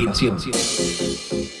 Inspiración.